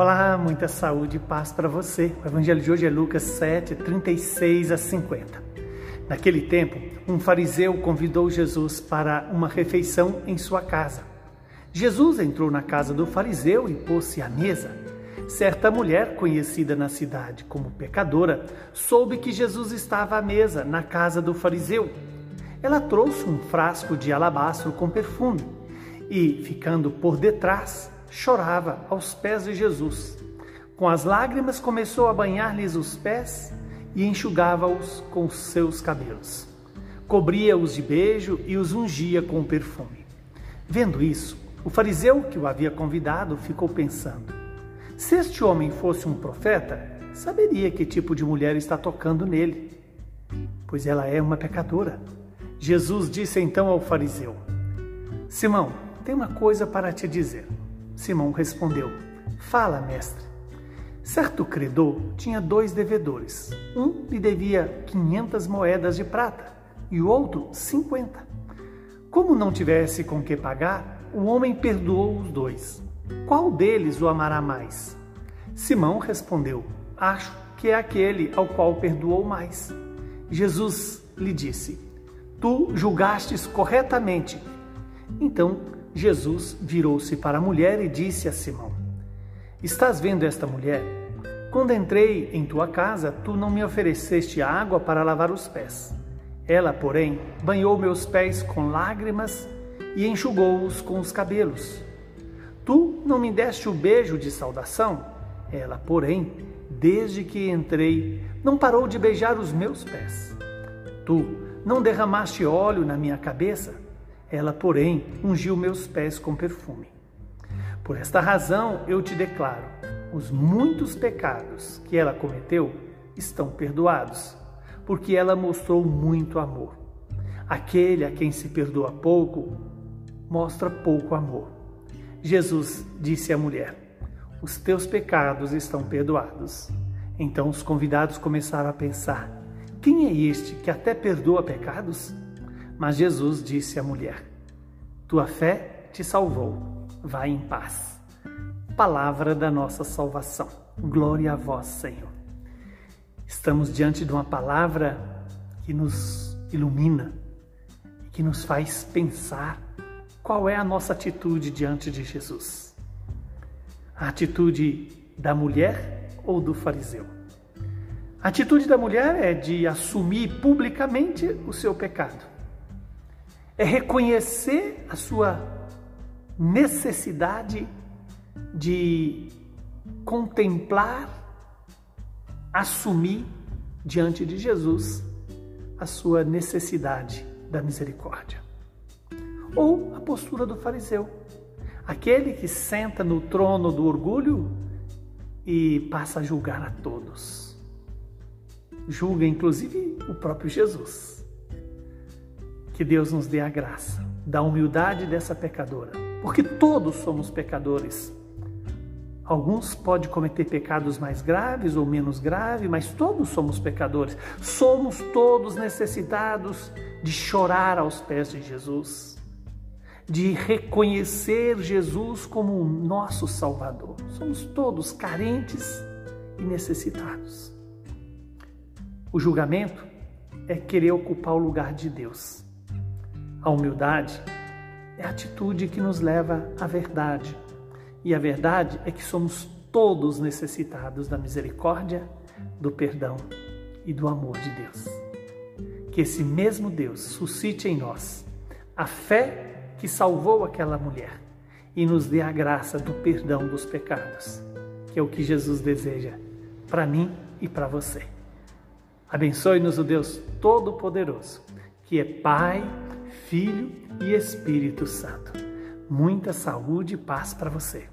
Olá, muita saúde e paz para você. O evangelho de hoje é Lucas 7, 36 a 50. Naquele tempo, um fariseu convidou Jesus para uma refeição em sua casa. Jesus entrou na casa do fariseu e pôs-se à mesa. Certa mulher, conhecida na cidade como pecadora, soube que Jesus estava à mesa na casa do fariseu. Ela trouxe um frasco de alabastro com perfume e, ficando por detrás, chorava aos pés de Jesus. Com as lágrimas começou a banhar-lhes os pés e enxugava-os com seus cabelos. Cobria-os de beijo e os ungia com perfume. Vendo isso, o fariseu que o havia convidado ficou pensando: se este homem fosse um profeta, saberia que tipo de mulher está tocando nele, pois ela é uma pecadora. Jesus disse então ao fariseu: Simão, tem uma coisa para te dizer. Simão respondeu: Fala, mestre. Certo credor tinha dois devedores. Um lhe devia 500 moedas de prata e o outro 50. Como não tivesse com que pagar, o homem perdoou os dois. Qual deles o amará mais? Simão respondeu: Acho que é aquele ao qual perdoou mais. Jesus lhe disse: Tu julgastes corretamente. Então Jesus virou-se para a mulher e disse a Simão: Estás vendo esta mulher? Quando entrei em tua casa, tu não me ofereceste água para lavar os pés. Ela, porém, banhou meus pés com lágrimas e enxugou-os com os cabelos. Tu não me deste o beijo de saudação? Ela, porém, desde que entrei, não parou de beijar os meus pés. Tu não derramaste óleo na minha cabeça? Ela, porém, ungiu meus pés com perfume. Por esta razão eu te declaro: os muitos pecados que ela cometeu estão perdoados, porque ela mostrou muito amor. Aquele a quem se perdoa pouco, mostra pouco amor. Jesus disse à mulher: Os teus pecados estão perdoados. Então os convidados começaram a pensar: Quem é este que até perdoa pecados? Mas Jesus disse à mulher: Tua fé te salvou. Vai em paz. Palavra da nossa salvação. Glória a vós, Senhor. Estamos diante de uma palavra que nos ilumina que nos faz pensar qual é a nossa atitude diante de Jesus. A atitude da mulher ou do fariseu? A atitude da mulher é de assumir publicamente o seu pecado é reconhecer a sua necessidade de contemplar, assumir diante de Jesus a sua necessidade da misericórdia. Ou a postura do fariseu, aquele que senta no trono do orgulho e passa a julgar a todos. Julga inclusive o próprio Jesus. Que Deus nos dê a graça da humildade dessa pecadora, porque todos somos pecadores. Alguns podem cometer pecados mais graves ou menos graves, mas todos somos pecadores. Somos todos necessitados de chorar aos pés de Jesus, de reconhecer Jesus como o nosso Salvador. Somos todos carentes e necessitados. O julgamento é querer ocupar o lugar de Deus. A humildade é a atitude que nos leva à verdade. E a verdade é que somos todos necessitados da misericórdia, do perdão e do amor de Deus. Que esse mesmo Deus suscite em nós a fé que salvou aquela mulher e nos dê a graça do perdão dos pecados, que é o que Jesus deseja para mim e para você. Abençoe-nos o Deus Todo-Poderoso, que é Pai, Filho e Espírito Santo. Muita saúde e paz para você.